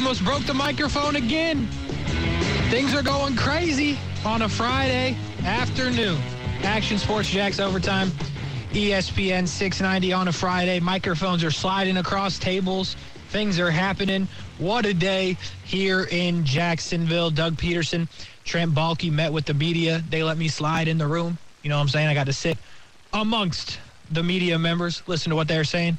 Almost broke the microphone again. Things are going crazy on a Friday afternoon. Action Sports Jax Overtime, ESPN 690 on a Friday. Microphones are sliding across tables. Things are happening. What a day here in Jacksonville. Doug Pederson, Trent Baalke met with the media. They let me slide in the room. You know what I'm saying? I got to sit amongst the media members, listen to what they're saying.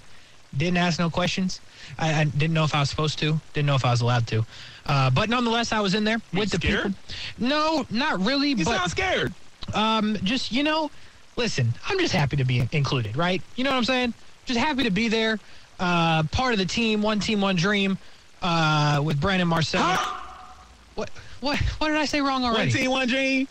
Didn't ask no questions. I, I didn't know if I was supposed to. Didn't know if I was allowed to. Uh, but nonetheless, I was in there with the scared? people. No, not really. You but sound scared. um, just you know, listen. I'm just happy to be included, right? You know what I'm saying? Just happy to be there. Uh, part of the team, one team, one dream. Uh, with Brandon Marcel. What? What? What did I say wrong already? One team, one dream.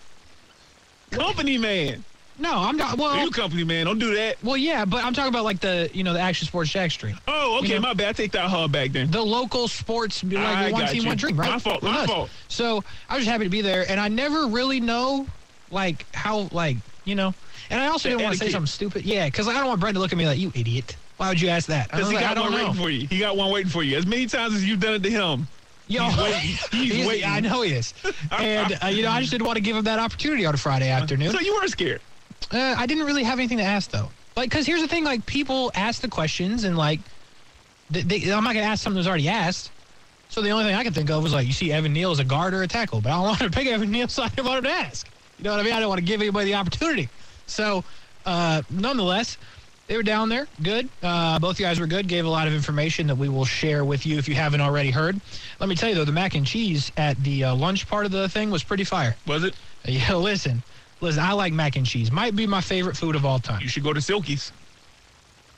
Company man. No, I'm not. Well, You company man. Don't do that. well, yeah, but I'm talking about like the you know the Action Sports Jack stream. Oh, okay. You know- my bad. I take that hard back then. the local sports like I one team you. one dream right My fault, With my us. fault. so i was just happy to be there and i never really know like how like you know and i also didn't want to say something stupid yeah because i don't want brent to look at me like you idiot why would you ask that Because he like, got one know. waiting for you. He got one waiting for you. As many times as you've done it to him. Yo, He's waiting. He's he's- waiting. I know he is. And, uh, you know, I just didn't want to give him that opportunity on a Friday afternoon. So you weren't scared. Uh, I didn't really have anything to ask though. Like, because here's the thing: like, people ask the questions, and like, they, they, I'm not gonna ask something that's already asked. So the only thing I can think of was like, you see Evan Neal as a guard or a tackle, but I don't want to pick Evan Neal, so I didn't want him to ask. You know what I mean? I don't want to give anybody the opportunity. So, uh, nonetheless, they were down there, good. Uh, both you guys were good. Gave a lot of information that we will share with you if you haven't already heard. Let me tell you though, the mac and cheese at the uh, lunch part of the thing was pretty fire. Was it? Yeah, listen, listen. I like mac and cheese. Might be my favorite food of all time. You should go to Silky's.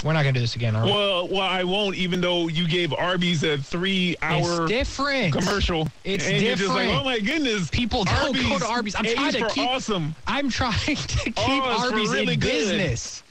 We're not gonna do this again, are we? Well, well, I won't. Even though you gave Arby's a three-hour different. commercial, It's and you're just like, different. oh my goodness, People don't go to Arby's. I'm A's trying to keep- awesome. I'm trying to keep Oh, Arby's really in good. business.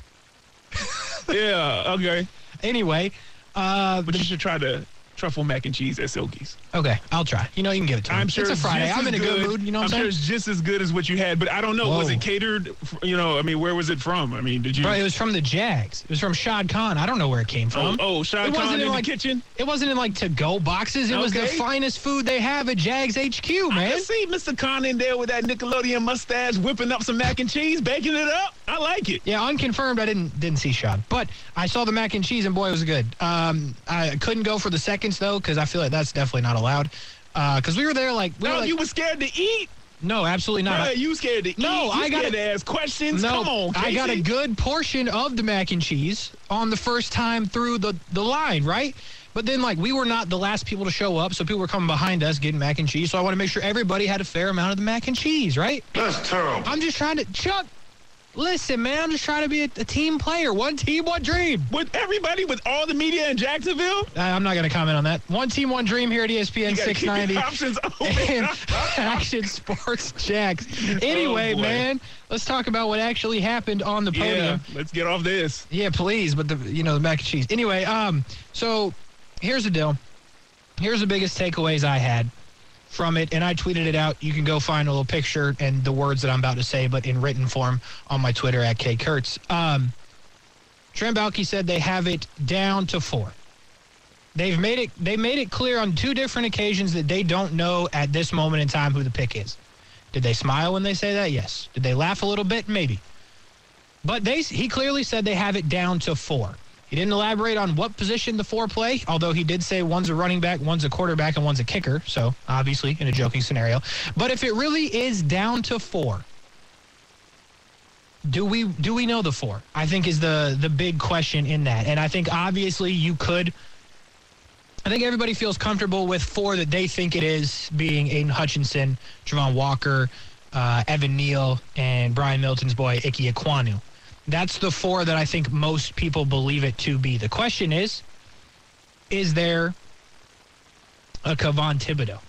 yeah, okay. Anyway, uh, But you should try the truffle mac and cheese at Silky's. okay, I'll try. You know, you can give it to me. I'm sure it's a Friday. I'm in a good, mood. You know what I'm, I'm sure it's just as good as what you had, but I don't know. Was it catered? You know, I mean, where was it from? I mean, did you? Bro, it was from the Jags. It was from Shad Khan. I don't know where it came oh, from. oh, Shad It wasn't Khan in in, the kitchen. It wasn't in like to-go boxes. It was the finest food they have at Jags HQ, man. I see Mr. Khan in there with that Nickelodeon mustache, whipping up some mac and cheese, baking it up. I like it. Yeah, unconfirmed. I didn't didn't see Shad, but I saw the mac and cheese, and boy, it was good. Um, I couldn't go for the seconds though, because I feel like that's definitely not allowed. Uh, because we were there like we No, were like, you were scared to eat. no, absolutely not. Bruh, you scared to eat. No, you I got to ask questions. no, Come on, I got a good portion of the mac and cheese on the first time through the the line, right? But then, like, we were not the last people to show up, so people were coming behind us getting mac and cheese. So I want to make sure everybody had a fair amount of the mac and cheese, right? That's terrible. I'm just trying to, Chuck. Listen, man, I'm just trying to be a, a team player. One team, one dream. with everybody, with all the media in Jacksonville. Uh, I'm not going to comment on that. One team, one dream here at ESPN You gotta keep 690 options open. Action Sports Jax. Anyway, Oh, man, let's talk about what actually happened on the yeah, podium. let's get off this. Yeah, please, but the you know the mac and cheese. Anyway, um, so here's the deal. Here's the biggest takeaways I had from it, and I tweeted it out. You can go find a little picture and the words that I'm about to say, but in written form on my Twitter at K Kurtz. Um, Trent Baalke said they have it down to four. They've made it. They made it clear on two different occasions that they don't know at this moment in time who the pick is. Did they smile when they say that? Yes. Did they laugh a little bit? Maybe. But they, he clearly said they have it down to four. He didn't elaborate on what position the four play, although he did say one's a running back, one's a quarterback, and one's a kicker. So obviously in a joking scenario. But if it really is down to four, do we do we know the four? I think is the the big question in that. And I think obviously you could. I think everybody feels comfortable with four that they think it is, being Aidan Hutchinson, Travon Walker, uh, Evan Neal, and Brian Milton's boy Ike Ekwonu. That's the four that I think most people believe it to be. The question is, is there a Kayvon Thibodeaux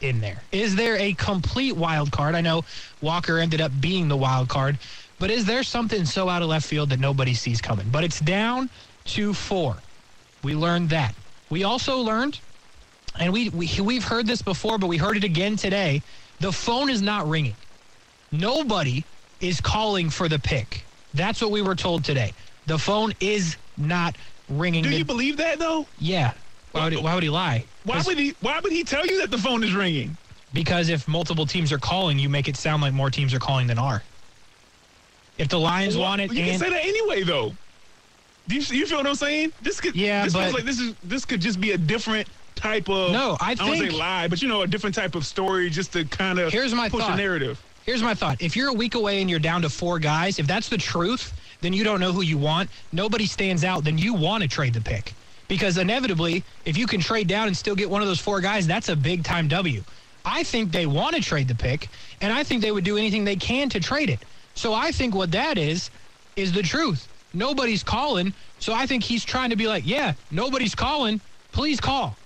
in there? Is there a complete wild card? I know Walker ended up being the wild card, but is there something so out of left field that nobody sees coming? But it's down to four. We learned that. We also learned, and we, we we've heard this before, but we heard it again today. The phone is not ringing. Nobody is calling for the pick. That's what we were told today. The phone is not ringing. Do you believe that though? yeah. Why would, he, why would he lie? Why would he? Why would he tell you that the phone is ringing? Because if multiple teams are calling, you make it sound like more teams are calling than are. If the Lions Well, want it, you can say that anyway, though. Do you, you feel what I'm saying? This could. Yeah, this but- like this is this could just be a different type of. No, I don't wanna say lie, but you know, a different type of story, just to kind of Here's my push thought. a narrative. Here's my thought. If you're a week away and you're down to four guys, if that's the truth, then you don't know who you want. Nobody stands out, then you want to trade the pick. Because inevitably, if you can trade down and still get one of those four guys, that's a big time W. I think they want to trade the pick, and I think they would do anything they can to trade it. So I think what that is, is the truth. Nobody's calling. So I think he's trying to be like, yeah, nobody's calling. Please call.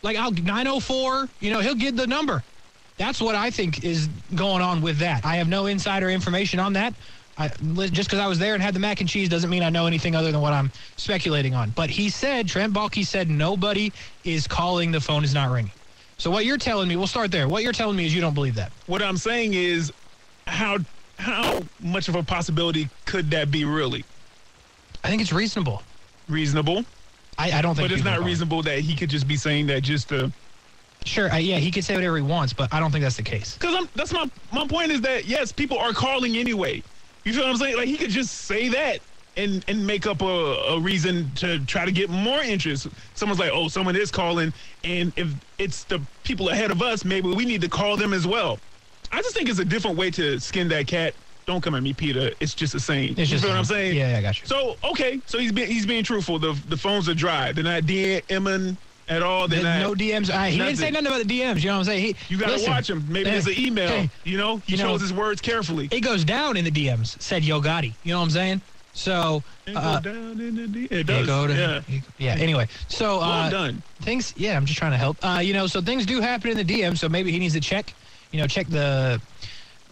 Like I'll 904, you know, he'll get the number. That's what I think is going on with that. I have no insider information on that. I, just because I was there and had the mac and cheese doesn't mean I know anything other than what I'm speculating on. But he said, Trent Baalke said, nobody is calling. The phone is not ringing. So what you're telling me, we'll start there. What you're telling me is you don't believe that. What I'm saying is, how how much of a possibility could that be? Really I think it's reasonable. reasonable, I, I don't think but it's not reasonable that he could just be saying that just to. Sure, uh, yeah, he can say whatever he wants, but I don't think that's the case. Because I'm that's my my point is that yes, people are calling anyway. You feel what I'm saying? Like he could just say that and and make up a, a reason to try to get more interest. Someone's like, oh, someone is calling, and if it's the people ahead of us, maybe we need to call them as well. I just think it's a different way to skin that cat. Don't come at me, Peter. It's just the same. It's you just feel what I'm saying? Yeah, yeah, I got you. So okay, so he's being he's being truthful. The the phones are dry. They're not DMing at all. There's no DMs. Uh, he didn't say nothing. about the DMs. You know what I'm saying? He, You gotta listen, watch him. Maybe it's an email. hey, you know, he you know- chose his words carefully. it goes down in the DMs. Said Yo Gotti. You know what I'm saying? So It uh, go down in the D- It yeah, does. go to- yeah. yeah. Anyway, so Well uh, done. things. Yeah, I'm just trying to help. Uh, you know, so things do happen in the DM. So maybe he needs to check. You know, check the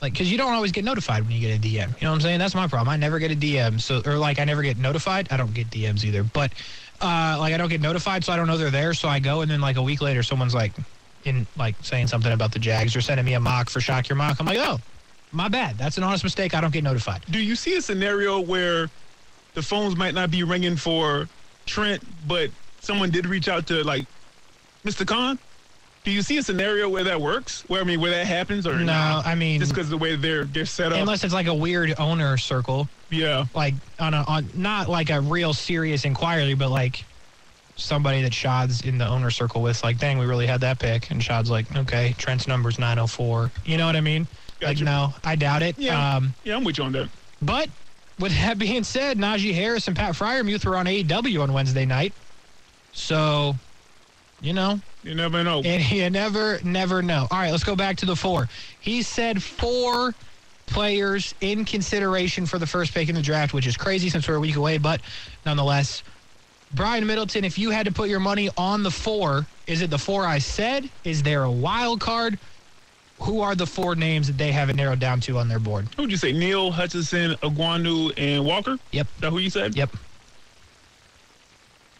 like because you don't always get notified when you get a DM. You know what I'm saying? That's my problem. I never get a DM. So or like I never get notified. I don't get DMs either. But uh, like I don't get notified, so I don't know they're there. So I go and then like a week later, someone's like in like saying something about the Jags or sending me a mock for shock your mock. I'm like, oh, my bad. That's an honest mistake. I don't get notified. Do you see a scenario where the phones might not be ringing for Trent, but someone did reach out to like Mr. Khan? Do you see a scenario where that works? Where I mean, where that happens, or No, not? I mean- just because the way they're they're set up. Unless it's like a weird owner circle. Yeah, like on a on not like a real serious inquiry, but like somebody that Shad's in the owner circle with, like, dang, we really had that pick, and Shad's like, okay, Trent's number's nine oh four. You know what I mean? Like, no, I doubt it. Yeah. Um, yeah, I'm with you on that. but with that being said, Najee Harris and Pat Freiermuth were on AEW on Wednesday night, so you know, You never know. and you never, never know. All right, let's go back to the four. He said four players in consideration for the first pick in the draft, which is crazy since we're a week away, but nonetheless. Brian Middleton, if you had to put your money on the four, is it the four I said? Is there a wild card? Who are the four names that they have it narrowed down to on their board? Who would you say? Neal Hutchinson, Ekwonu, and Walker. Yep. Is that who you said? Yep.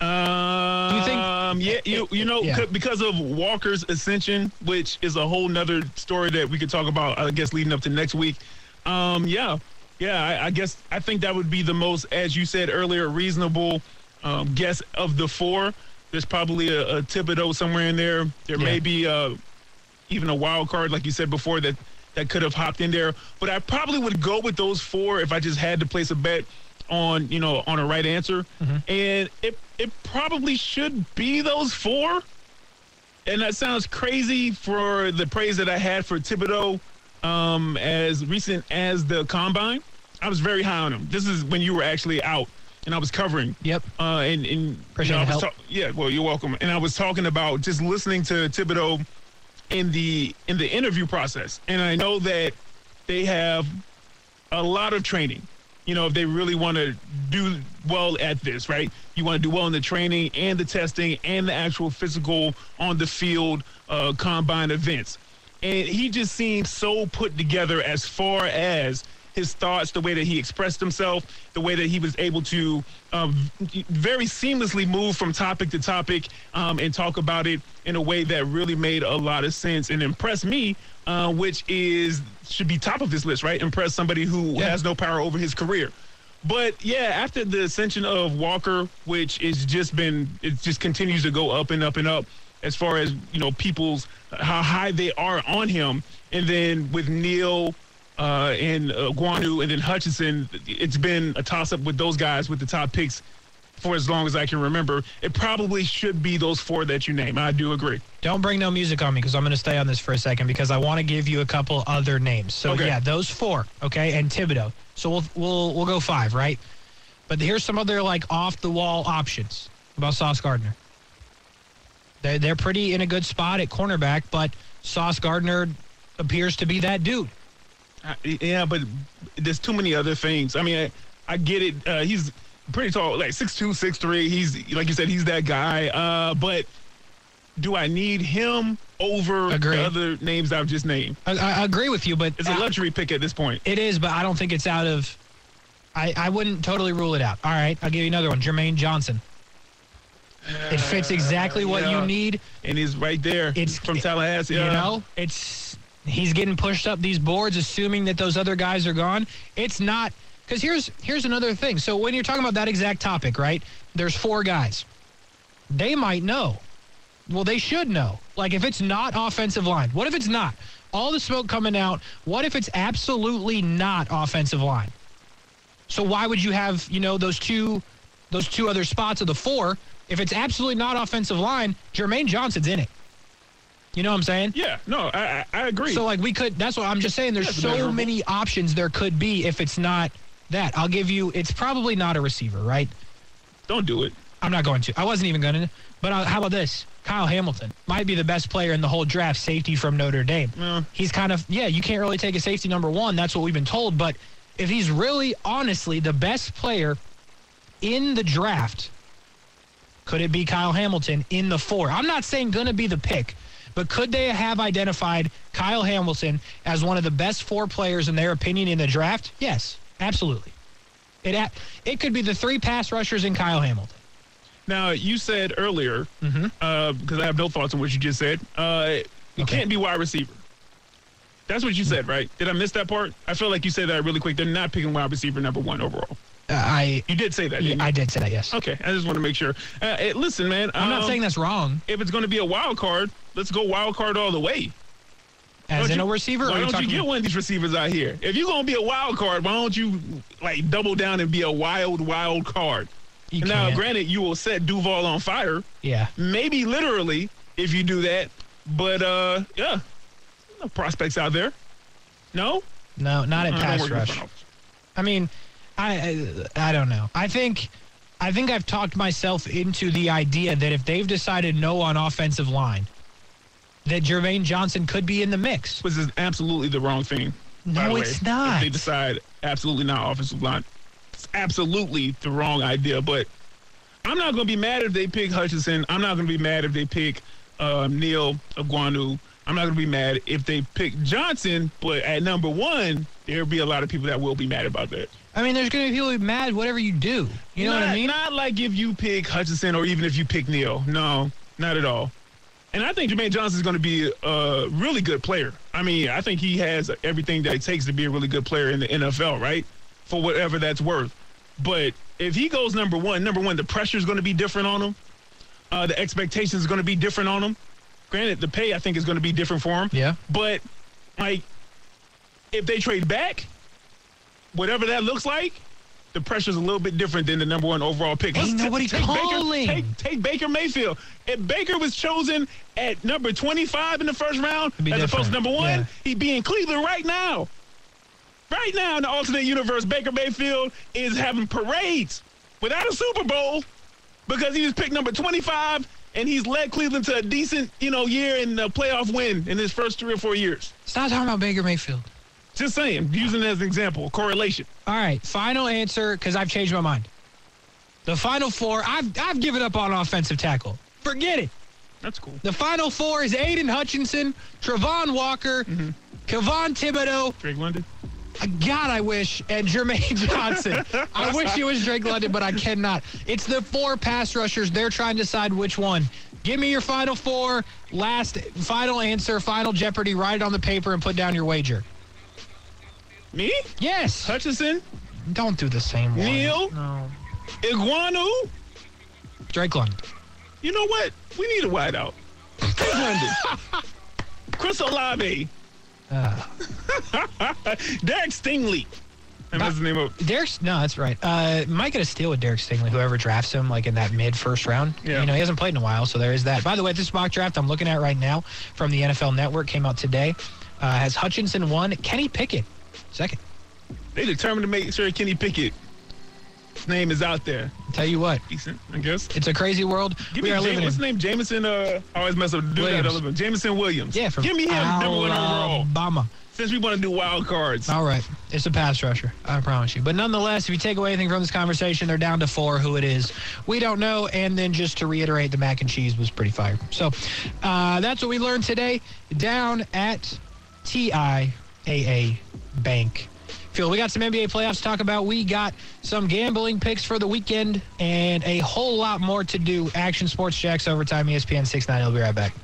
Um, you think- Yeah, you you know Yeah. because of Walker's ascension, which is a whole nother story that we could talk about. I guess leading up to next week. Um, yeah, yeah. I, I guess I think that would be the most, as you said earlier, reasonable um, guess of the four. There's probably a, a Thibodeaux somewhere in there. There may be uh, even a wild card, like you said before, that that could have hopped in there. But I probably would go with those four if I just had to place a bet on you know on a right answer, and it it probably should be those four. And that sounds crazy for the praise that I had for Thibodeaux um, as recent as the combine. I was very high on him. This is when you were actually out and I was covering. Yep. Uh, and, and you know, help. ta- yeah, well, you're welcome. And I was talking about just listening to Thibodeaux in the in the interview process, and I know that they have a lot of training. You know, if they really want to do well at this, right? You want to do well in the training and the testing and the actual physical on the field uh, combine events. And he just seemed so put together as far as his thoughts, the way that he expressed himself, the way that he was able to um, very seamlessly move from topic to topic um, and talk about it in a way that really made a lot of sense and impressed me, uh, which is should be top of this list, right? Impress somebody who Yeah. has no power over his career. But yeah, after the ascension of Walker, which is just been it just continues to go up and up and up as far as you know people's how high they are on him, and then with Neal uh, and uh, Ekwonu and then Hutchinson, it's been a toss up with those guys with the top picks for as long as I can remember. It probably should be those four that you name. I do agree. Don't bring no music on me because I'm going to stay on this for a second because I want to give you a couple other names. So Okay. yeah, those four, okay, and Thibodeaux. So we'll we'll we'll go five, right? But here's some other like off the wall options about Sauce Gardner. They're they're pretty in a good spot at cornerback, but Sauce Gardner appears to be that dude. I- Yeah, but there's too many other things. I mean, I, I get it. Uh, he's pretty tall, like 6'2", 6'3". He's like you said, he's that guy. Uh, but do I need him over Agree. the other names I've just named? I, I agree with you, but It's a luxury pick at this point. It is, but I don't think it's out of. I, I wouldn't totally rule it out. All right, I'll give you another one. Jermaine Johnson. It fits exactly what yeah. you need. And he's right there. It's- from Tallahassee. You know, it's he's getting pushed up these boards, assuming that those other guys are gone. It's not because here's here's another thing. So when you're talking about that exact topic, right? There's four guys. They might know. Well, they should know. Like if it's not offensive line, what if it's not? All the smoke coming out. What if it's absolutely not offensive line? So why would you have you know those two those two other spots of the four? If it's absolutely not offensive line, Jermaine Johnson's in it. You know what I'm saying? Yeah, no, I, I, I agree. So like we could. That's what I'm just saying. There's That's so many options there could be if it's not that. I'll give you. It's probably not a receiver, right? Don't do it. I'm not going to. I wasn't even going to. But uh, how about this? Kyle Hamilton might be the best player in the whole draft, safety from Notre Dame. Yeah. He's kind of yeah. You can't really take a safety number one. That's what we've been told. But if he's really honestly the best player in the draft, could it be Kyle Hamilton in the four? I'm not saying going to be the pick, but could they have identified Kyle Hamilton as one of the best four players in their opinion in the draft? Yes, absolutely. It it could be the three pass rushers and Kyle Hamilton. Now, you said earlier, Mm-hmm. uh, because I have no thoughts on what you just said, uh, it Okay. can't be wide receiver. That's what you said, right? Did I miss that part? I feel like you said that really quick. They're not picking wide receiver number one overall. I You did say that? I did say that. Yes. Okay, I just want to make sure. Uh, eh, listen, man. I'm not um, saying that's wrong. if it's going to be a wild card, let's go wild card all the way. As in you- a receiver, Why don't you get one of these receivers out here? If you're going to be a wild card, why don't you like double down and be a wild, wild card? Now, granted, you will set Duval on fire, Yeah. maybe literally if you do that. But uh, yeah, no prospects out there. No, No, not at pass rush. I mean, I, I I don't know. I think I think I've talked myself into the idea that if they've decided no on offensive line, that Jermaine Johnson could be in the mix. Which is absolutely the wrong thing. No, the way. it's If not. they decide absolutely not offensive line. It's absolutely the wrong idea. But I'm not going to be mad if they pick Hutchinson. I'm not going to be mad if they pick uh, Neal Ekwonu. I'm not going to be mad if they pick Johnson. But at number one, there'll be a lot of people that will be mad about that. I mean, there's going to be people mad whatever you do. You know not, what I mean? Not like if you pick Hutchinson or even if you pick Neal. No, not at all. And I think Jermaine Johnson is going to be a really good player. I mean, I think he has everything that it takes to be a really good player in the NFL, right? For whatever that's worth. But if he goes number one, number one, the pressure is going to be different on him. Uh, the expectations is going to be different on him. Granted, the pay I think is going to be different for him. Yeah. But like, if they trade back, whatever that looks like, the pressure's a little bit different than the number one overall pick. Ain't Let's t- nobody take calling. Baker, take, take Baker Mayfield. If Baker was chosen at number 25 in the first round as opposed to number one, Yeah. he'd be in Cleveland right now. Right now in the alternate universe, Baker Mayfield is having parades without a Super Bowl because he was picked number 25 and he's led Cleveland to a decent, you know, year in a playoff win in his first three or four years. Stop talking about Baker Mayfield. Just saying, using it as an example, correlation. All right, final answer because I've changed my mind. The final four, I've I've given up on offensive tackle. Forget it. That's cool. The final four is Aidan Hutchinson, Travon Walker, Mm-hmm. Kayvon Thibodeaux. Drake London. God, I wish, and Jermaine Johnson. I wish it was Drake London, but I cannot. It's the four pass rushers. They're trying to decide which one. Give me your final four. Last, final answer, final Jeopardy. Write it on the paper and put down your wager. Me? Yes. Hutchinson, Don't do the same one. Neal? No. Ekwonu? Drake London. You know what? We need a wideout. Drake London. Chris Olave. Uh, Derek Stingley. And that's the name of Derek's no, that's right. Uh, might get a steal with Derek Stingley, whoever drafts him, like in that mid first round. Yeah. You know, he hasn't played in a while, so there is that. By the way, this mock draft I'm looking at right now from the NFL Network came out today. Uh, has Hutchinson one, Kenny Pickett second. They determined to make sure Kenny Name is out there. Tell you what, Decent, I guess. it's a crazy world Give we me are Jam- living what's in. his name? Jameson. Uh, I always mess up. the Dude that Williams. I live in. Jameson Williams. Yeah, from Give me him number one overall. Alabama. Since we want to do wild cards. All right. It's a pass rusher. I promise you. But nonetheless, if you take away anything from this conversation, they're down to four. Who it is, we don't know. And then just to reiterate, the mac and cheese was pretty fire. So uh, that's what we learned today down at TIAA Bank. Phil, we got some NBA playoffs to talk about. We got some gambling picks for the weekend and a whole lot more to do. Action Sports Jax Overtime, ESPN 6 9. I'll be right back.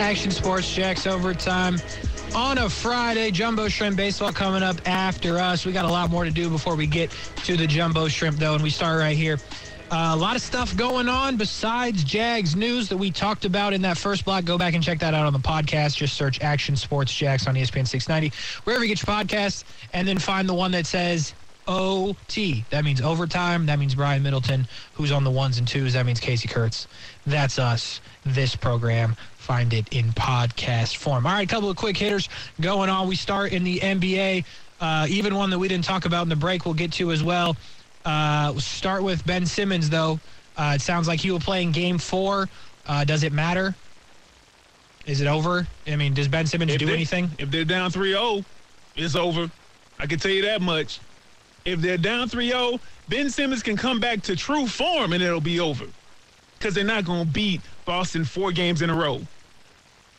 Action Sports Jax Overtime on a Friday. Jumbo Shrimp Baseball coming up after us. We got a lot more to do before we get to the Jumbo Shrimp, though, and we start right here. Uh, a lot of stuff going on besides Jags news that we talked about in that first block. Go back and check that out on the podcast. Just search Action Sports Jax on ESPN 690, wherever you get your podcasts, and then find the one that says OT. That means overtime. That means Brian Middleton, who's on the ones and twos. That means Casey Kurtz. That's us. This program. Find it in podcast form. All right, couple of quick hitters going on. We start in the NBA. Uh, even one that we didn't talk about in the break, we'll get to as well. Uh, start with Ben Simmons, though. Uh, it sounds like he will play in game four. Uh, does it matter? Is it over? I mean, does Ben Simmons If do they- anything? If they're down 3-0, it's over. I can tell you that much. If they're down 3-0, Ben Simmons can come back to true form and it'll be over. Because they're not going to beat Boston four games in a row.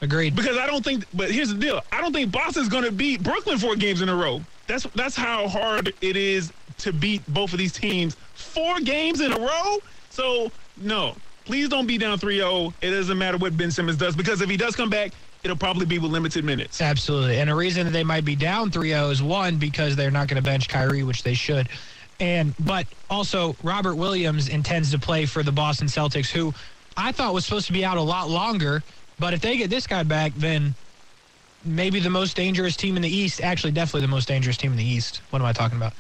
Agreed. Because I don't think, but here's the deal: I don't think Boston's going to beat Brooklyn four games in a row. That's that's how hard it is to beat both of these teams four games in a row. So no, please don't be down 3-0. It doesn't matter what Ben Simmons does because if he does come back, it'll probably be with limited minutes. Absolutely. And a reason that they might be down 3-0 is one because they're not going to bench Kyrie, which they should. And but also Robert Williams intends to play for the Boston Celtics, who I thought was supposed to be out a lot longer. But if they get this guy back, then maybe the most dangerous team in the East, actually definitely the most dangerous team in the East. What am I talking about?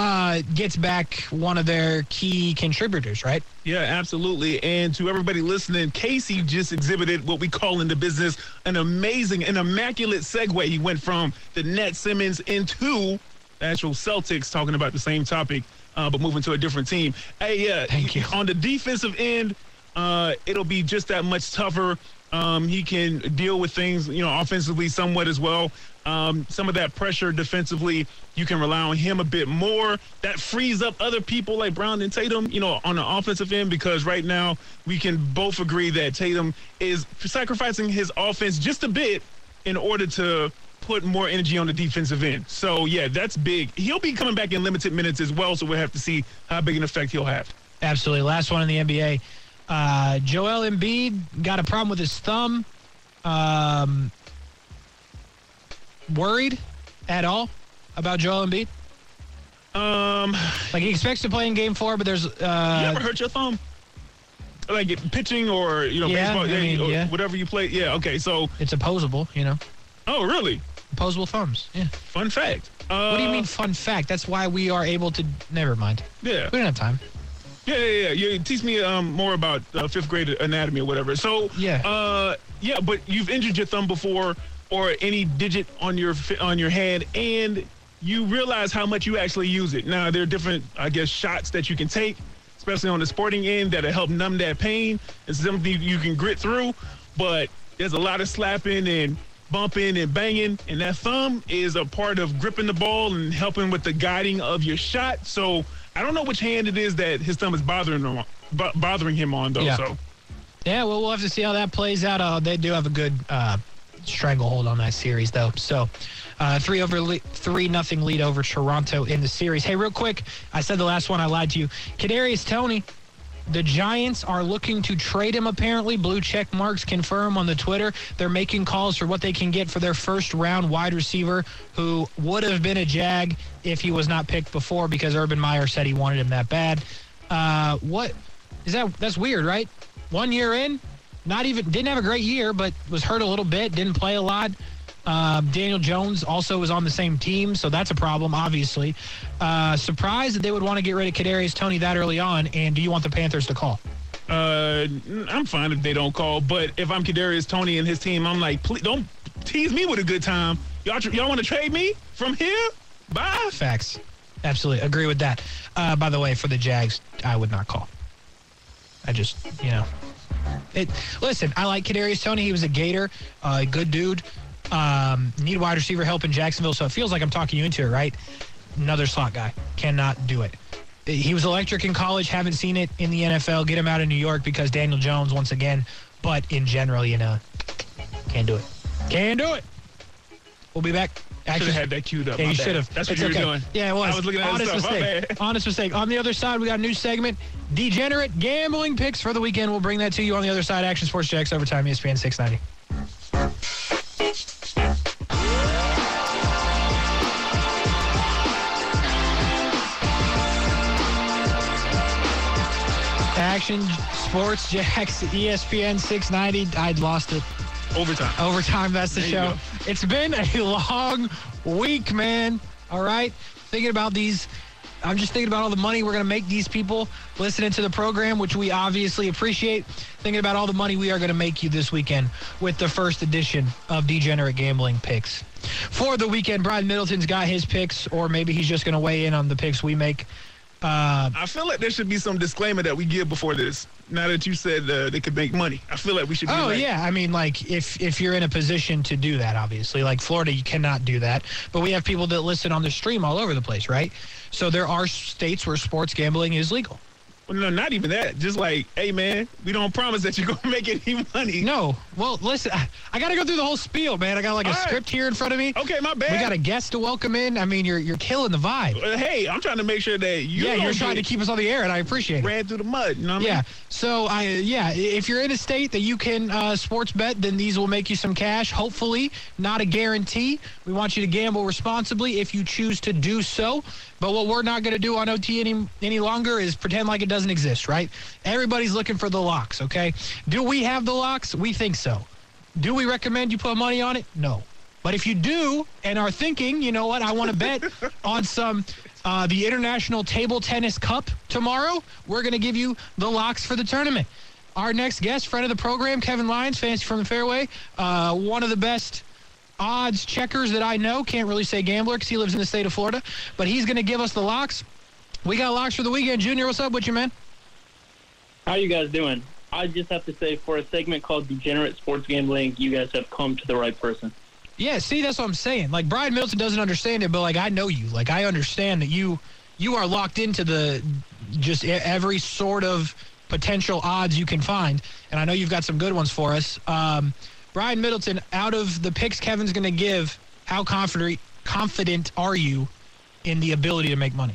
Uh, gets back one of their key contributors, right? Yeah, absolutely. And to everybody listening, Casey just exhibited what we call in the business an amazing, an immaculate segue. He went from the Net Simmons into the actual Celtics, talking about the same topic, uh, but moving to a different team. Hey, yeah, Thank you. On the defensive end, uh, it'll be just that much tougher. Um, he can deal with things, you know, offensively somewhat as well. Um, some of that pressure defensively, you can rely on him a bit more. That frees up other people like Brown and Tatum, you know, on the offensive end because right now we can both agree that Tatum is sacrificing his offense just a bit in order to put more energy on the defensive end. So yeah, that's big. He'll be coming back in limited minutes as well, so we'll have to see how big an effect he'll have. Absolutely. Last one in the NBA. Uh, Joel Embiid got a problem with his thumb. Um, worried at all about Joel Embiid? Um, Like he expects to play in Game Four, but there's you uh, ever hurt your thumb? Like pitching or you know Yeah, baseball, I mean, yeah. whatever you play. Yeah, okay. So, it's opposable. You know, oh really? opposable thumbs. Yeah. Fun fact. Uh, What do you mean, fun fact? That's why we are able to. Never mind. Yeah, We don't have time. Yeah, yeah, yeah. You teach me um, more about uh, fifth grade anatomy or whatever. So, Yeah. uh, yeah. But you've injured your thumb before, or any digit on your on your hand, and you realize how much you actually use it. Now there are different, I guess, shots that you can take, especially on the sporting end, that'll help numb that pain. It's something you can grit through, but there's a lot of slapping and bumping and banging, and that thumb is a part of gripping the ball and helping with the guiding of your shot. So I don't know which hand it is that his thumb is bothering him, on, bo- bothering him on though. Yeah. So Yeah, well, we'll have to see how that plays out. Uh, they do have a good uh, stranglehold on that series, though. So, uh, three over le- three nothing lead over Toronto in the series. Hey, real quick, I said the last one I lied to you. Kadarius Toney The Giants are looking to trade him, apparently. Blue check marks confirm on the Twitter. They're making calls for what they can get for their first round wide receiver, who would have been a Jag if he was not picked before because Urban Meyer said he wanted him that bad. Uh, what is that? That's weird, right? One year in, not even didn't have a great year, but was hurt a little bit, didn't play a lot. Uh, Daniel Jones also was on the same team, so that's a problem, obviously. Uh, surprised that they would want to get rid of Kadarius Toney that early on. And do you want the Panthers to call? Uh, I'm fine if they don't call, but if I'm Kadarius Toney and his team, I'm like, please don't tease me with a good time. Y'all, y'all want to trade me from here? Bye. Facts. Absolutely agree with that. Uh, by the way, for the Jags, I would not call. I just, you know, it. Listen, I like Kadarius Toney. He was a Gator, a uh, good dude. Um, need wide receiver help in Jacksonville, so it feels like I'm talking you into it, right? Another slot guy cannot do it. He was electric in college. Haven't seen it in the NFL. Get him out of New York because Daniel Jones once again. But in general, you know, can't do it. Can't do it. We'll be back. Should have had that queued up. Yeah, My you should have. That's what It's you okay. were doing. Yeah, it was. I was looking at Honest stuff. Mistake. Honest mistake. On the other side, we got a new segment, degenerate gambling picks for the weekend. We'll bring that to you on the other side. Action Sports Jax overtime, ESPN 690. Action Sports Jax ESPN 690. I'd lost it. Overtime. Overtime, that's the There show. It's been a long week, man. All right. Thinking about these. I'm just thinking about all the money we're going to make these people listening to the program, which we obviously appreciate. Thinking about all the money we are going to make you this weekend with the first edition of Degenerate Gambling Picks. For the weekend, Brian Middleton's got his picks, or maybe he's just going to weigh in on the picks we make. Uh, I feel like there should be some disclaimer that we give before this. Now that you said uh, they could make money, I feel like we should. Be Oh like, yeah, I mean, like if if you're in a position to do that, obviously, like Florida, you cannot do that. But we have people that listen on the stream all over the place, right? So there are states where sports gambling is legal. No, not even that. Just like, hey man, we don't promise that you're gonna make any money. No, well, listen, I, I got to go through the whole spiel, man. I got like a All right. script here in front of me. Okay, my bad. We got a guest to welcome in. I mean, you're you're killing the vibe. Uh, hey, I'm trying to make sure that you. Yeah, you're trying to keep us on the air, and I appreciate it. ran through the mud. You know what I Yeah. So I yeah, if you're in a state that you can uh, sports bet, then these will make you some cash. Hopefully, not a guarantee. We want you to gamble responsibly if you choose to do so. But what we're not going to do on OT any any longer is pretend like it doesn't exist, right? Everybody's looking for the locks. Okay. Do we have the locks? We think so. Do we recommend you put money on it? No. But if you do and are thinking, you know what, I want to bet on some uh, the International Table Tennis Cup tomorrow, we're going to give you the locks for the tournament. Our next guest, friend of the program, Kevin Lyons, fancy from the fairway, uh, one of the best odds checkers that I know. Can't really say gambler because he lives in the state of Florida, but he's going to give us the locks. We got locks for the weekend. Junior, what's up with you, man? How you guys doing? I just have to say, for a segment called Degenerate Sports Gambling, you guys have come to the right person. Yeah, see, that's what I'm saying. Like Brian Milton doesn't understand it, but like I know you. Like I understand that you you are locked into the just every sort of potential odds you can find, and I know you've got some good ones for us. Um, Brian Middleton, out of the picks Kevin's going to give, how confident confident are you in the ability to make money?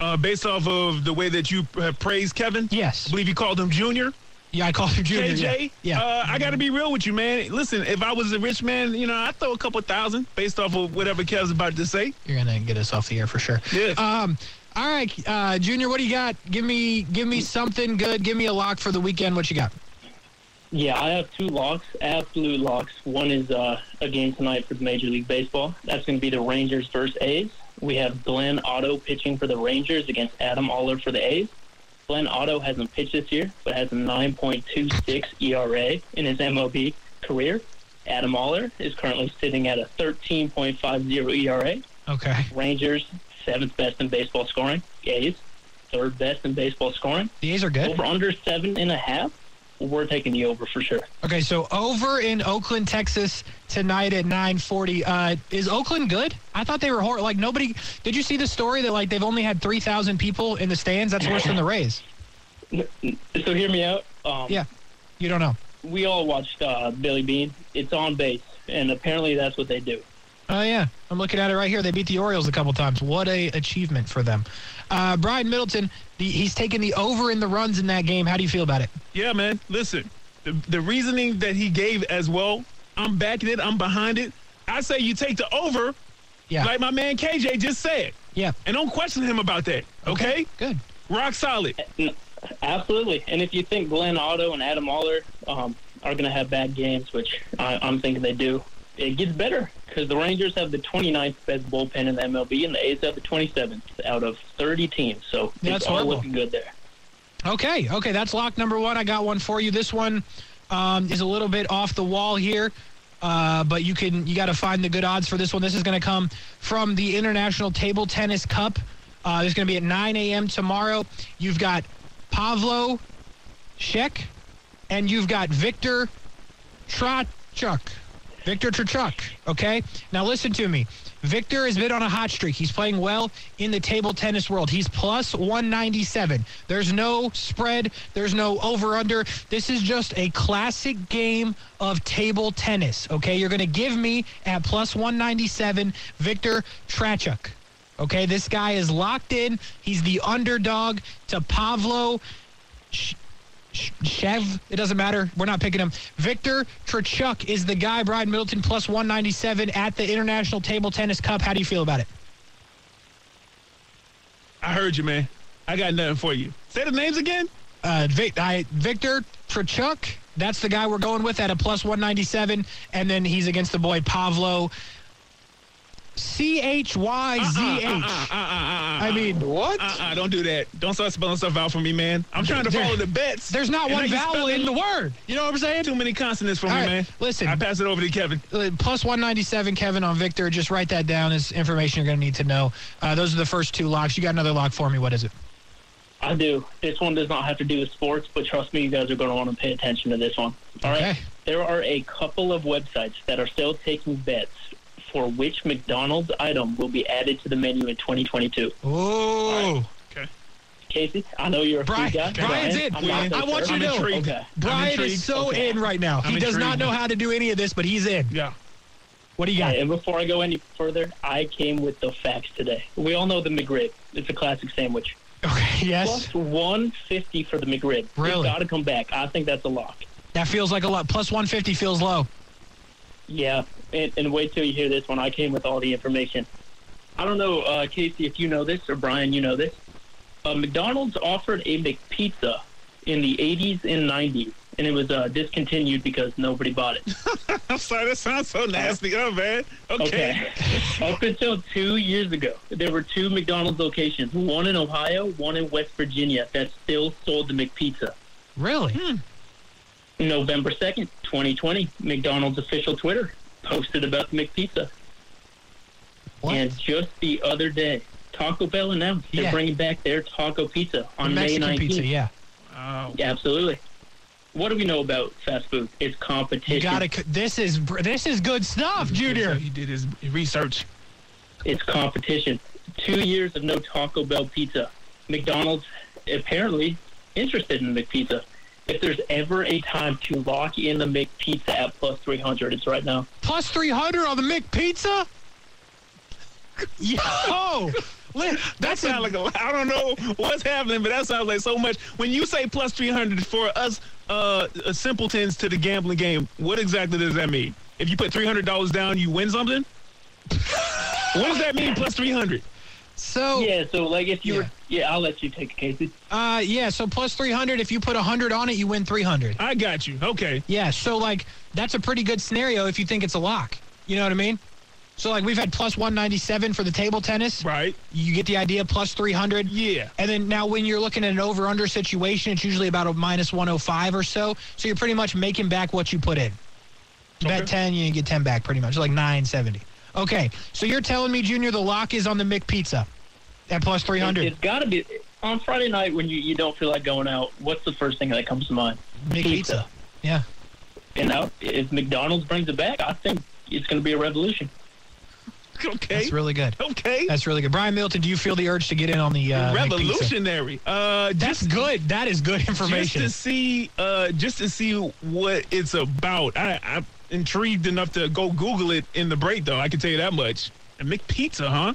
Uh, based off of the way that you have praised Kevin, Yes. I believe you called him Junior. Yeah, I called him Junior. KJ, Yeah. yeah. Uh, I got to be real with you, man. Listen, if I was a rich man, you know, I'd throw a couple thousand based off of whatever Kev's about to say. You're gonna get us off the air for sure. Yeah. Um. All right, uh, Junior, what do you got? Give me, give me something good. Give me a lock for the weekend. What you got? Yeah, I have two locks, absolute locks. One is uh, a game tonight for the Major League Baseball. That's going to be the Rangers versus A's. We have Glenn Otto pitching for the Rangers against Adam Oller for the A's. Glenn Otto hasn't pitched this year, but has a 9.26 ERA in his MLB career. Adam Oller is currently sitting at a 13.50 ERA. Okay. Rangers, seventh best in baseball scoring. A's, third best in baseball scoring. The A's are good. Over under seven and a half. We're taking the over for sure. Okay, so over in Oakland, Texas tonight at 9:40. Uh, is Oakland good? I thought they were hor- like nobody. Did you see the story that like they've only had 3,000 people in the stands? That's worse than the Rays. So hear me out. Um, Yeah. You don't know. We all watched uh, Billy Beane. It's on base, and apparently that's what they do. Oh yeah, I'm looking at it right here. They beat the Orioles a couple times. What a achievement for them. Uh, Brian Middleton, the, he's taking the over in the runs in that game. How do you feel about it? Yeah, man. Listen, the, the reasoning that he gave as well, I'm backing it. I'm behind it. I say you take the over, Yeah. like my man KJ just said, yeah. and don't question him about that. Okay, Good. rock solid. Absolutely. And if you think Glenn Otto and Adam Oller um, are going to have bad games, which I, I'm thinking they do, it gets better because the Rangers have the 29th best bullpen in the MLB and the A's have the 27th out of 30 teams. So That's it's all horrible. looking good there. Okay, okay, that's lock number one. I got one for you. This one um, is a little bit off the wall here, uh, but you can you got to find the good odds for this one. This is going to come from the International Table Tennis Cup. Uh, it's going to be at 9 a.m. tomorrow. You've got Pavlo Shek, and you've got Victor Trachuk. Victor Trachuk. Okay, now listen to me. Victor has been on a hot streak. He's playing well in the table tennis world. He's plus 197. There's no spread, there's no over under. This is just a classic game of table tennis. Okay, you're going to give me at plus 197 Victor Trachuk. Okay, this guy is locked in. He's the underdog to Pavlo Sh- Chev. It doesn't matter. We're not picking him. Victor Trachuk is the guy. Brian Middleton plus 197 at the International Table Tennis Cup. How do you feel about it? I heard you, man. I got nothing for you. Say the names again. Uh, Vic, I, Victor Trachuk. That's the guy we're going with at a plus 197. And then he's against the boy Pavlo C H Y Z H. uh, uh, uh, uh, I mean, what? uh, uh, don't do that. Don't start spelling stuff out for me, man. I'm trying to follow the bets. There's not one vowel in the word. You know what I'm saying? Too many consonants for All me, right, man. listen. I pass it over to Kevin. Uh, plus 197 Kevin on Victor. Just write that down as information you're going to need to know. Uh, those are the first two locks. You got another lock for me. What is it? I do. This one does not have to do with sports, but trust me, you guys are going to want to pay attention to this one. All right. Okay. There are a couple of websites that are still taking bets for which McDonald's item will be added to the menu in 2022. Oh, okay. Casey, I know you're a Brian, food guy. Brian's in. I'm so I want you to know. Okay. Brian is so Okay. in right now. I'm he does not know how to do any of this, but he's in. Yeah. What do you got? And before I go any further, I came with the facts today. We all know the McRib. It's a classic sandwich. Okay, yes. Plus 150 for the McRib. Really? It's got to come back. I think that's a lock. That feels like a lot. Plus 150 feels low. Yeah, and, and wait till you hear this one. I came with all the information. I don't know, uh, Casey, if you know this, or Brian, you know this. Uh, McDonald's offered a McPizza in the 80s and 90s, and it was uh, discontinued because nobody bought it. I'm sorry. That sounds so nasty. Oh, man. Okay. Okay. Up until two years ago, there were two McDonald's locations, one in Ohio, one in West Virginia, that still sold the McPizza. Really? November 2nd, 2020, McDonald's official Twitter posted about the McPizza. What? And just the other day, Taco Bell announced they're bringing back their taco pizza The on May Mexican 19th. pizza, yeah. Oh. Yeah, absolutely. What do we know about fast food? It's competition. You got to. This is this is good stuff, Junior. He did his research. It's competition. Two years of no Taco Bell pizza. McDonald's apparently interested in the McPizza. If there's ever a time to lock in the McPizza at plus 300, it's right now. Plus 300 on the McPizza? Yo! li- That That's a, sounds like a lot. I don't know what's happening, but that sounds like so much. When you say plus 300 for us uh, uh, simpletons to the gambling game, what exactly does that mean? If you put $300 down, you win something? what does that mean, plus 300? So Yeah, so like if you Yeah. were, yeah, I'll let you take it, Casey. uh yeah, so plus 300 if you put 100 on it, you win 300. I got you. Okay. Yeah, so like that's a pretty good scenario if you think it's a lock. You know what I mean? So like we've had plus 197 for the table tennis. Right. You get the idea plus 300. Yeah. And then now when you're looking at an over under situation, it's usually about a minus 105 or so. So you're pretty much making back what you put in. Bet Okay. 10, you get 10 back pretty much, like 970. Okay, so you're telling me, Junior, the lock is on the McPizza at plus 300. It's got to be on Friday night when you, you don't feel like going out. What's the first thing that comes to mind? McPizza. Yeah. And now, if McDonald's brings it back, I think it's going to be a revolution. Okay. That's really good. okay. That's really good. Brian Milton, do you feel the urge to get in on the uh, McPizza? Revolutionary. Uh, That's good. That is good information. just information. to see uh just to see what it's about i i intrigued enough to go Google it in the break, though. I can tell you that much. And McPizza, huh?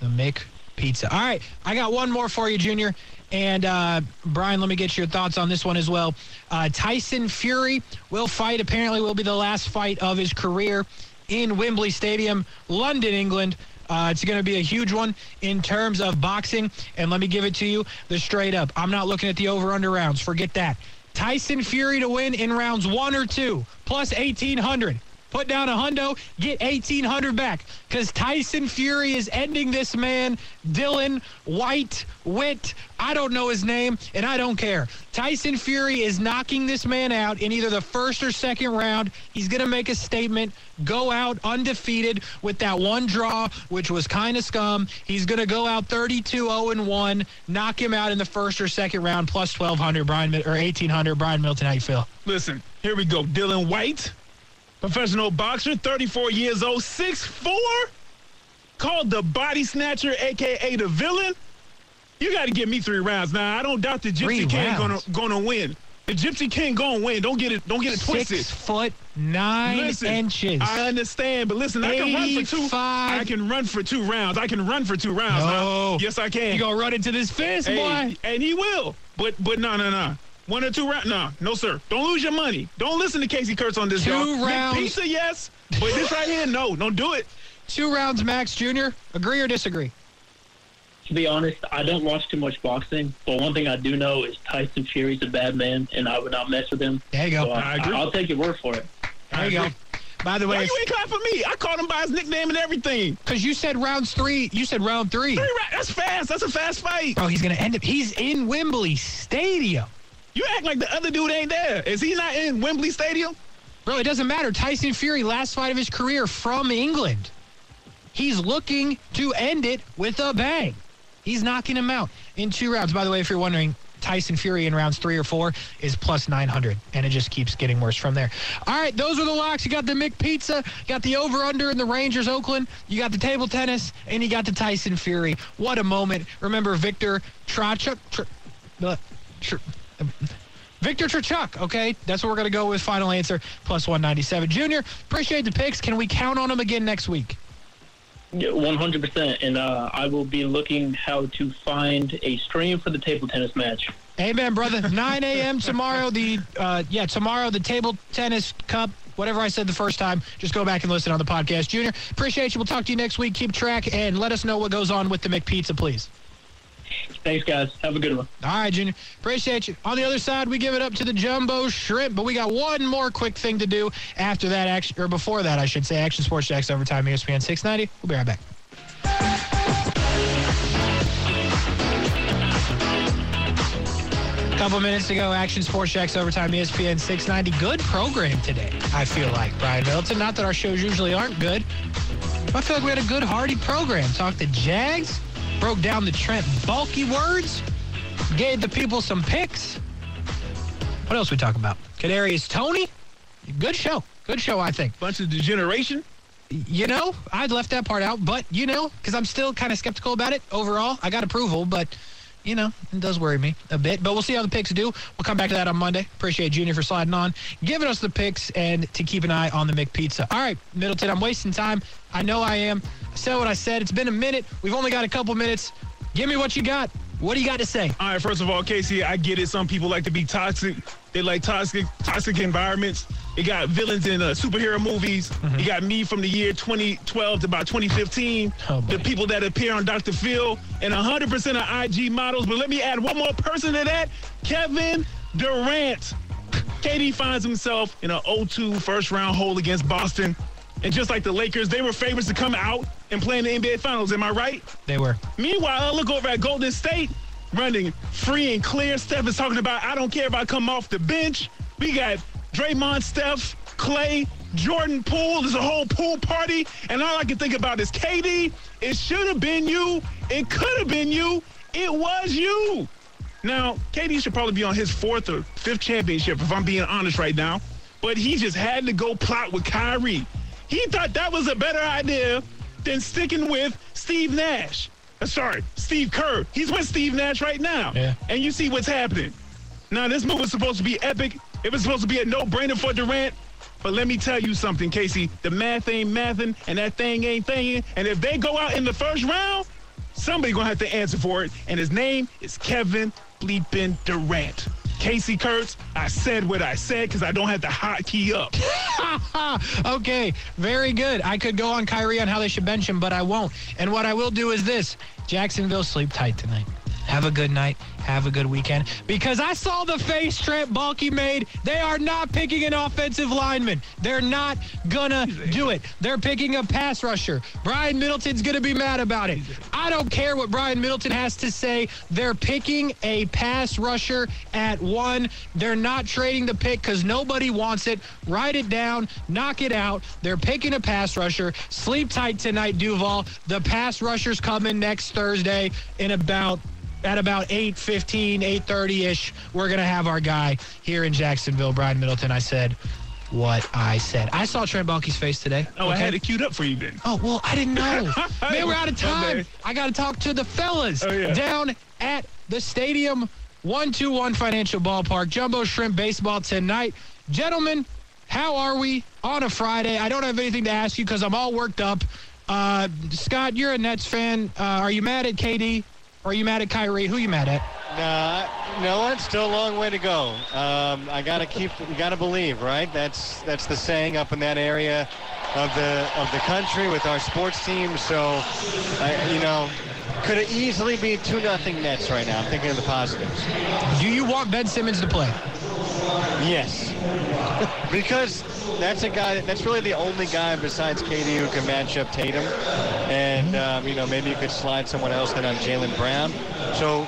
The Mick Pizza. All right, I got one more for you, Junior. And uh, Brian, let me get your thoughts on this one as well. Uh, Tyson Fury will fight. Apparently, will be the last fight of his career in Wembley Stadium, London, England. Uh, it's going to be a huge one in terms of boxing. And let me give it to you the straight up. I'm not looking at the over under rounds. Forget that. Tyson Fury to win in rounds one or two, plus 1,800. Put down a hundo, get 1,800 back. Because Tyson Fury is ending this man, Dillian Whyte Witt. I don't know his name, and I don't care. Tyson Fury is knocking this man out in either the first or second round. He's going to make a statement, go out undefeated with that one draw, which was kind of scum. He's going to go out 32 0 1, knock him out in the first or second round, plus 1,200, Brian, or 1,800. Brian Middleton, how you feel? Listen, here we go. Dillian Whyte professional boxer, 34 years old, 6'4", called the body snatcher, a.k.a. the villain. You got to give me three rounds. Now, I don't doubt the Gypsy King gonna, gonna win. The Gypsy King gonna win. Don't get it. Don't get it twisted. Six foot nine listen, inches. I understand, but listen, I can run for two. I can run for two rounds. I can run for two rounds. No. Yes, I can. You gonna run into this fist, hey, boy? And he will. But but no no no. One or two rounds? No, no, sir. Don't lose your money. Don't listen to Casey Kurtz on this. 2 y'all. rounds. Pizza, yes, but this right here, no. Don't do it. Two rounds max, Junior. Agree or disagree? To be honest, I don't watch too much boxing, but one thing I do know is Tyson Fury's a bad man, and I would not mess with him. There you go. So I, I agree. I'll take your word for it. There you go. By the Why way, you ain't clap for me? I called him by his nickname and everything. because you said rounds three, you said round three. Three rounds. That's fast. That's a fast fight. Oh, he's gonna end up. He's in Wembley Stadium. You act like the other dude ain't there. Is he not in Wembley Stadium? Bro, it doesn't matter. Tyson Fury, last fight of his career from England. He's looking to end it with a bang. He's knocking him out in two rounds. By the way, if you're wondering, Tyson Fury in rounds three or four is plus 900, and it just keeps getting worse from there. All right, those are the locks. You got the McPizza, you got the over-under in the Rangers Oakland, you got the table tennis, and you got the Tyson Fury. What a moment. Remember Victor Trachuk? Tr- tr- Victor Trachuk, okay? That's what we're going to go with. Final answer, plus 197. Junior, appreciate the picks. Can we count on them again next week? Yeah, 100%. And uh, I will be looking how to find a stream for the table tennis match. Amen, brother. 9 a.m. tomorrow. The uh, yeah, tomorrow the table tennis cup. Whatever I said the first time, just go back and listen on the podcast. Junior, appreciate you. We'll talk to you next week. Keep track and let us know what goes on with the McPizza, please. Thanks, guys. Have a good one. All right, Junior. Appreciate you. On the other side, we give it up to the Jumbo Shrimp, but we got one more quick thing to do after that, action, or before that, I should say. Action Sports Jax Overtime, ESPN 690. We'll be right back. couple minutes ago, Action Sports Jax Overtime, ESPN 690. Good program today, I feel like, Brian Middleton. Not that our shows usually aren't good. but I feel like we had a good, hearty program. Talked to Jags, broke down the Trent Baalke words, gave the people some picks. What else we talk about? Kadarius Toney. Good show. Good show, I think. Bunch of degeneration. You know, I'd left that part out, but you know, because I'm still kind of skeptical about it overall. I got approval, but you know, it does worry me a bit. But we'll see how the picks do. We'll come back to that on Monday. Appreciate Junior for sliding on, giving us the picks, and to keep an eye on the McPizza. All right, Middleton, I'm wasting time. I know I am. I said what I said. It's been a minute. We've only got a couple minutes. Give me what you got. What do you got to say? All right, first of all, Casey, I get it. Some people like to be toxic. They like toxic, toxic environments. It got villains in uh, superhero movies. Mm-hmm. You got me from the year 2012 to about 2015. Oh, the people that appear on Dr. Phil and 100% of IG models. But let me add one more person to that Kevin Durant. KD finds himself in an 0-2 first round hole against Boston. And just like the Lakers, they were favorites to come out and play in the NBA Finals. Am I right? They were. Meanwhile, I look over at Golden State, running free and clear. Steph is talking about, I don't care if I come off the bench. We got Draymond, Steph, Clay, Jordan Poole. There's a whole pool party. And all I can think about is KD. It should have been you. It could have been you. It was you. Now, KD should probably be on his fourth or fifth championship, if I'm being honest right now. But he just had to go plot with Kyrie. He thought that was a better idea than sticking with Steve Nash. Uh, sorry, Steve Kerr. He's with Steve Nash right now. Yeah. And you see what's happening. Now, this move was supposed to be epic. It was supposed to be a no-brainer for Durant. But let me tell you something, Casey. The math ain't mathing, and that thing ain't thinging. And if they go out in the first round, somebody gonna have to answer for it. And his name is Kevin Bleepin Durant. Casey Kurtz, I said what I said because I don't have the hotkey up. okay, very good. I could go on Kyrie on how they should bench him, but I won't. And what I will do is this Jacksonville sleep tight tonight. Have a good night. Have a good weekend. Because I saw the face Trent Baalke made. They are not picking an offensive lineman. They're not gonna do it. They're picking a pass rusher. Brian Middleton's gonna be mad about it. I don't care what Brian Middleton has to say. They're picking a pass rusher at one. They're not trading the pick because nobody wants it. Write it down. Knock it out. They're picking a pass rusher. Sleep tight tonight, Duval. The pass rusher's coming next Thursday in about at about 8.15, 8.30-ish, we're going to have our guy here in Jacksonville, Brian Middleton. I said what I said. I saw Trent Baalke's face today. Oh, okay? I had it queued up for you then. Oh, well, I didn't know. Man, we're out of time. I got to talk to the fellas oh, yeah. down at the stadium, 121 Financial Ballpark, Jumbo Shrimp Baseball tonight. Gentlemen, how are we on a Friday? I don't have anything to ask you because I'm all worked up. Uh, Scott, you're a Nets fan. Uh, are you mad at KD? Or are you mad at Kyrie? Who are you mad at? Nah, no, it's still a long way to go. Um, I gotta keep, you gotta believe, right? That's that's the saying up in that area of the of the country with our sports team. So, I, you know, could it easily be two nothing Nets right now? I'm thinking of the positives. Do you want Ben Simmons to play? Yes, because that's a guy. That's really the only guy besides KD who can match up Tatum, and um, you know maybe you could slide someone else in on Jaylen Brown. So,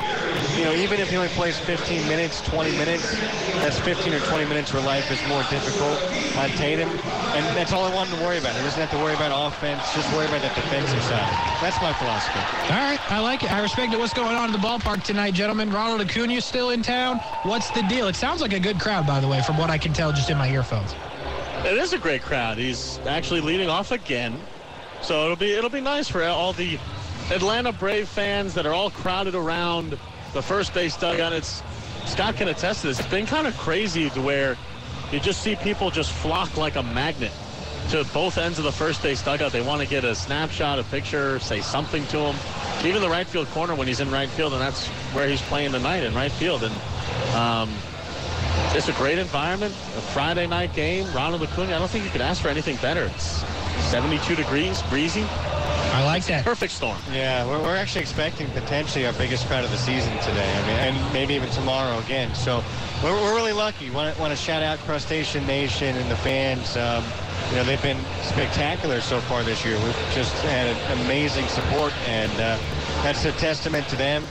you know, even if he only plays 15 minutes, 20 minutes, that's 15 or 20 minutes where life is more difficult on Tatum, and that's all I want him to worry about. He doesn't have to worry about offense, just worry about that defensive side. That's my philosophy. All right, I like it. I respect it. What's going on in the ballpark tonight, gentlemen? Ronald Acuna still in town. What's the deal? It sounds like a good crowd, by the way, from what I can tell just in my earphones. It is a great crowd. He's actually leading off again. So it'll be it'll be nice for all the Atlanta Brave fans that are all crowded around the first base dugout. It's Scott can attest to this. It's been kind of crazy to where you just see people just flock like a magnet to both ends of the first base dugout. They want to get a snapshot, a picture, say something to him. Even the right field corner when he's in right field, and that's where he's playing tonight in right field. And um, it's a great environment, a Friday night game. Ronald Acuna, I don't think you could ask for anything better. It's 72 degrees, breezy. I like that. Perfect storm. Yeah, we're, we're actually expecting potentially our biggest crowd of the season today. I mean, and maybe even tomorrow again. So we're, we're really lucky. Want to want to shout out Crustacean Nation and the fans. Um, you know, they've been spectacular so far this year. We've just had amazing support, and uh, that's a testament to them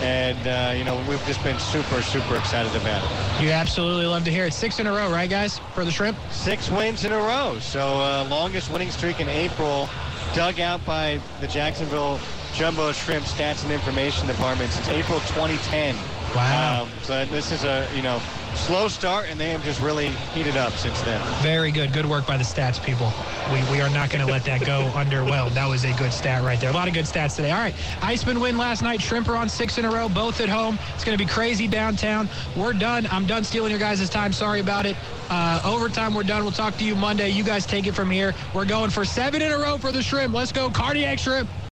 and uh, you know we've just been super super excited about it you absolutely love to hear it six in a row right guys for the shrimp six wins in a row so uh, longest winning streak in april dug out by the jacksonville jumbo shrimp stats and information department since april 2010 wow. Um, so this is a you know slow start, and they have just really heated up since then. Very good. Good work by the stats people. We, we are not going to let that go underwhelmed. That was a good stat right there. A lot of good stats today. All right. Iceman win last night. Shrimper on six in a row, both at home. It's going to be crazy downtown. We're done. I'm done stealing your guys' time. Sorry about it. Uh, overtime, we're done. We'll talk to you Monday. You guys take it from here. We're going for seven in a row for the Shrimp. Let's go, Cardiac Shrimp.